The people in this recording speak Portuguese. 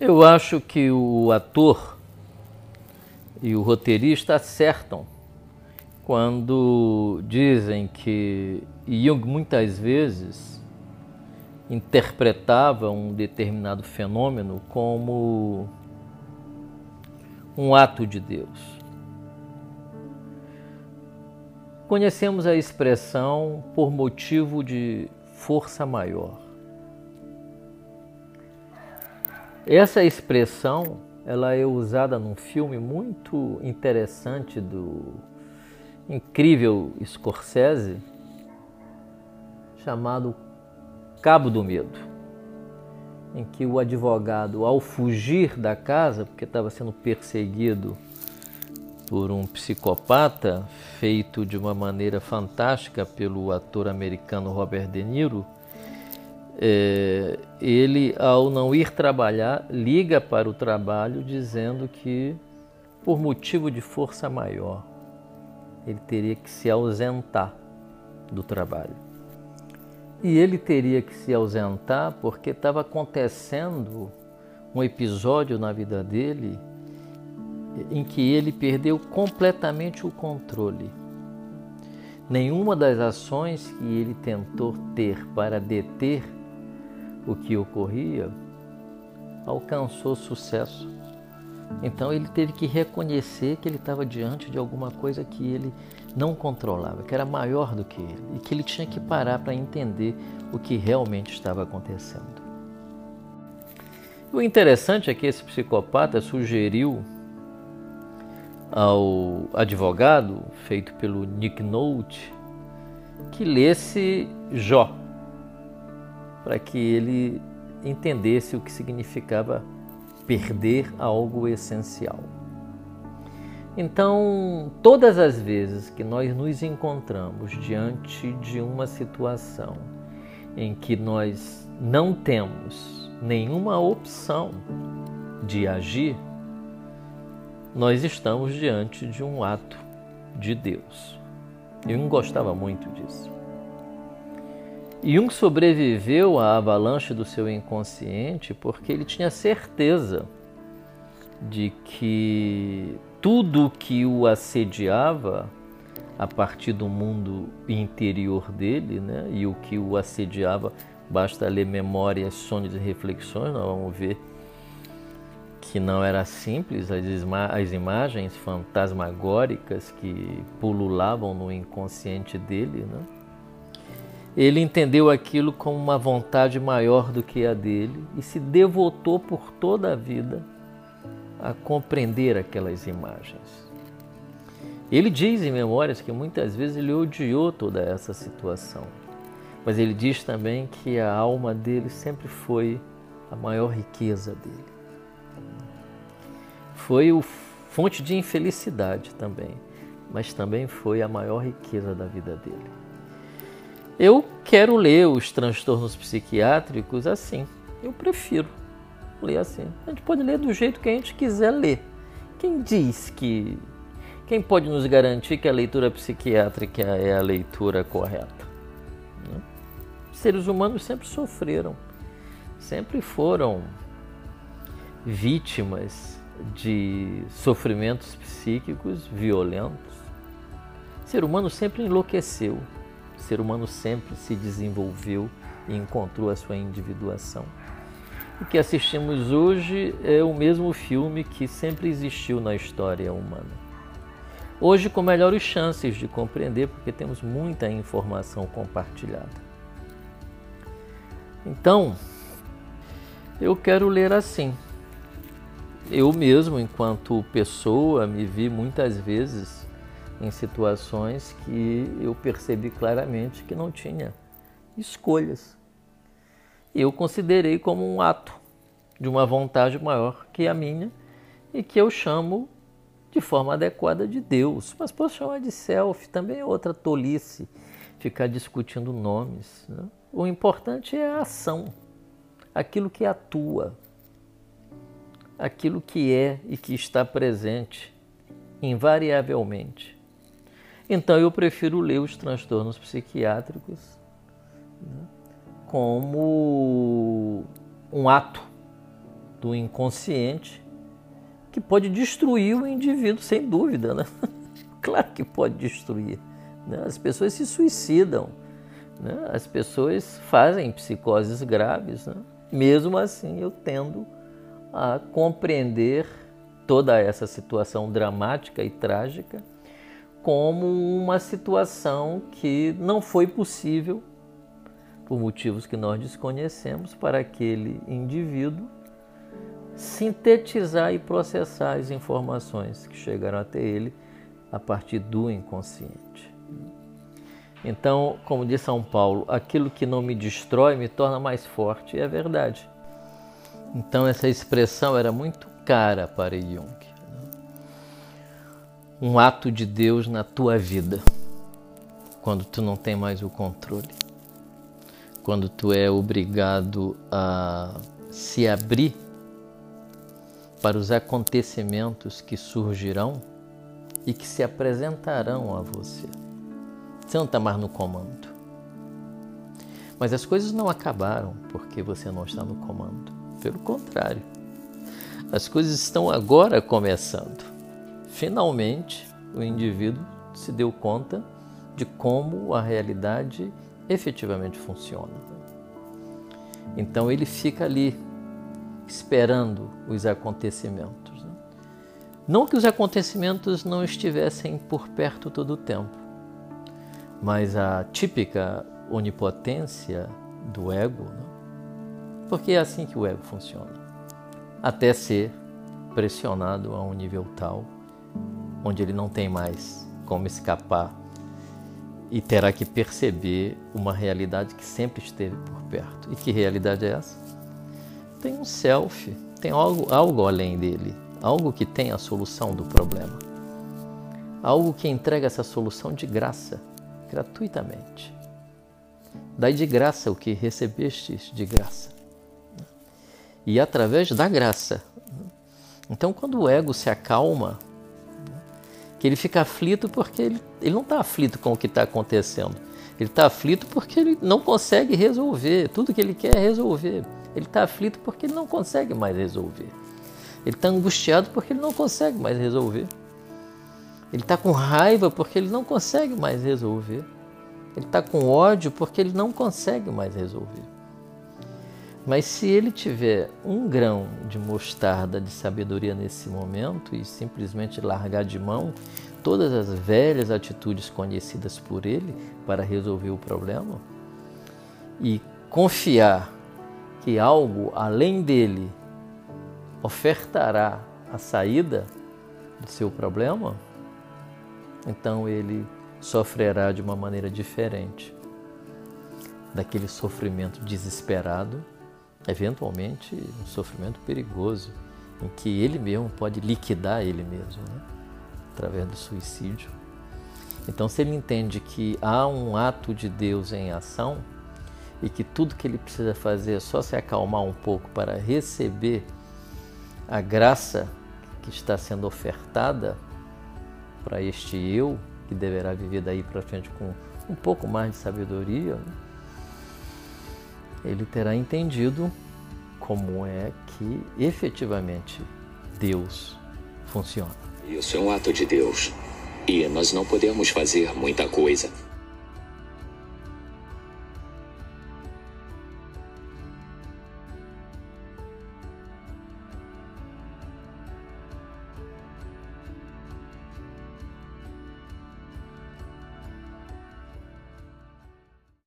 Eu acho que o ator e o roteirista acertam quando dizem que Jung muitas vezes interpretava um determinado fenômeno como um ato de Deus. Conhecemos a expressão por motivo de força maior. Essa expressão ela é usada num filme muito interessante do incrível Scorsese chamado Cabo do Medo, em que o advogado, ao fugir da casa, porque estava sendo perseguido por um psicopata, feito de uma maneira fantástica pelo ator americano Robert De Niro, é, ele, ao não ir trabalhar, liga para o trabalho dizendo que, por motivo de força maior, ele teria que se ausentar do trabalho. E ele teria que se ausentar porque estava acontecendo um episódio na vida dele em que ele perdeu completamente o controle. Nenhuma das ações que ele tentou ter para deter o que ocorria alcançou sucesso. Então ele teve que reconhecer que ele estava diante de alguma coisa que ele não controlava, que era maior do que ele e que ele tinha que parar para entender o que realmente estava acontecendo. O interessante é que esse psicopata sugeriu ao advogado, feito pelo Nick Nolte, que lesse Jó para que ele entendesse o que significava perder algo essencial. Então, todas as vezes que nós nos encontramos diante de uma situação em que nós não temos nenhuma opção de agir, nós estamos diante de um ato de Deus. Eu não gostava muito disso. Jung sobreviveu à avalanche do seu inconsciente porque ele tinha certeza de que tudo que o assediava a partir do mundo interior dele, né, e o que o assediava, basta ler memórias, sonhos e reflexões, nós vamos ver que não era simples, as, as imagens fantasmagóricas que pululavam no inconsciente dele, né? Ele entendeu aquilo como uma vontade maior do que a dele e se devotou por toda a vida a compreender aquelas imagens. Ele diz em Memórias que muitas vezes ele odiou toda essa situação, mas ele diz também que a alma dele sempre foi a maior riqueza dele. Foi o fonte de infelicidade também, mas também foi a maior riqueza da vida dele. Eu quero ler os transtornos psiquiátricos assim. Eu prefiro ler assim. A gente pode ler do jeito que a gente quiser ler. Quem diz que. Quem pode nos garantir que a leitura psiquiátrica é a leitura correta? Né? Seres humanos sempre sofreram, sempre foram vítimas de sofrimentos psíquicos violentos. O ser humano sempre enlouqueceu, ser humano sempre se desenvolveu e encontrou a sua individuação. O que assistimos hoje é o mesmo filme que sempre existiu na história humana. Hoje, com melhores chances de compreender, porque temos muita informação compartilhada. Então, eu quero ler assim. Eu mesmo, enquanto pessoa, me vi muitas vezes em situações que eu percebi claramente que não tinha escolhas. Eu considerei como um ato de uma vontade maior que a minha e que eu chamo de forma adequada de Deus. Mas posso chamar de self, também é outra tolice ficar discutindo nomes. Né? O importante é a ação, aquilo que atua, aquilo que é e que está presente invariavelmente. Então eu prefiro ler os transtornos psiquiátricos né, como um ato do inconsciente que pode destruir o indivíduo, sem dúvida. Né? Claro que pode destruir. Né? As pessoas se suicidam, né? as pessoas fazem psicoses graves. Né? Mesmo assim, eu tendo a compreender toda essa situação dramática e trágica como uma situação que não foi possível, por motivos que nós desconhecemos, para aquele indivíduo sintetizar e processar as informações que chegaram até ele a partir do inconsciente. Então, como diz São Paulo, aquilo que não me destrói me torna mais forte, e é verdade. Então, essa expressão era muito cara para Jung. Um ato de Deus na tua vida, quando tu não tem mais o controle, quando tu é obrigado a se abrir para os acontecimentos que surgirão e que se apresentarão a você. Você não está mais no comando. Mas as coisas não acabaram porque você não está no comando. Pelo contrário, as coisas estão agora começando. Finalmente, o indivíduo se deu conta de como a realidade efetivamente funciona. Então ele fica ali esperando os acontecimentos. Né? Não que os acontecimentos não estivessem por perto todo o tempo, mas a típica onipotência do ego, né? porque é assim que o ego funciona, até ser pressionado a um nível tal onde ele não tem mais como escapar e terá que perceber uma realidade que sempre esteve por perto. E que realidade é essa? tem um self, tem algo, algo além dele, algo que tem a solução do problema, algo que entrega essa solução de graça, gratuitamente. Dai de graça o que recebestes de graça. E através da graça. Então, quando o ego se acalma, que ele fica aflito porque ele, ele não está aflito com o que está acontecendo. Ele está aflito porque ele não consegue resolver. Tudo que ele quer é resolver. Ele está aflito porque ele não consegue mais resolver. Ele está angustiado porque ele não consegue mais resolver. Ele está com raiva porque ele não consegue mais resolver. Ele está com ódio porque ele não consegue mais resolver. Mas se ele tiver um grão de mostarda de sabedoria nesse momento e simplesmente largar de mão todas as velhas atitudes conhecidas por ele para resolver o problema e confiar que algo além dele ofertará a saída do seu problema, então ele sofrerá de uma maneira diferente daquele sofrimento desesperado, eventualmente um sofrimento perigoso, em que ele mesmo pode liquidar ele mesmo, né? através do suicídio. Então, se ele entende que há um ato de Deus em ação, e que tudo que ele precisa fazer é só se acalmar um pouco para receber a graça que está sendo ofertada para este eu que deverá viver daí para frente com um pouco mais de sabedoria, né? Ele terá entendido como é que efetivamente Deus funciona. Isso é um ato de Deus e nós não podemos fazer muita coisa.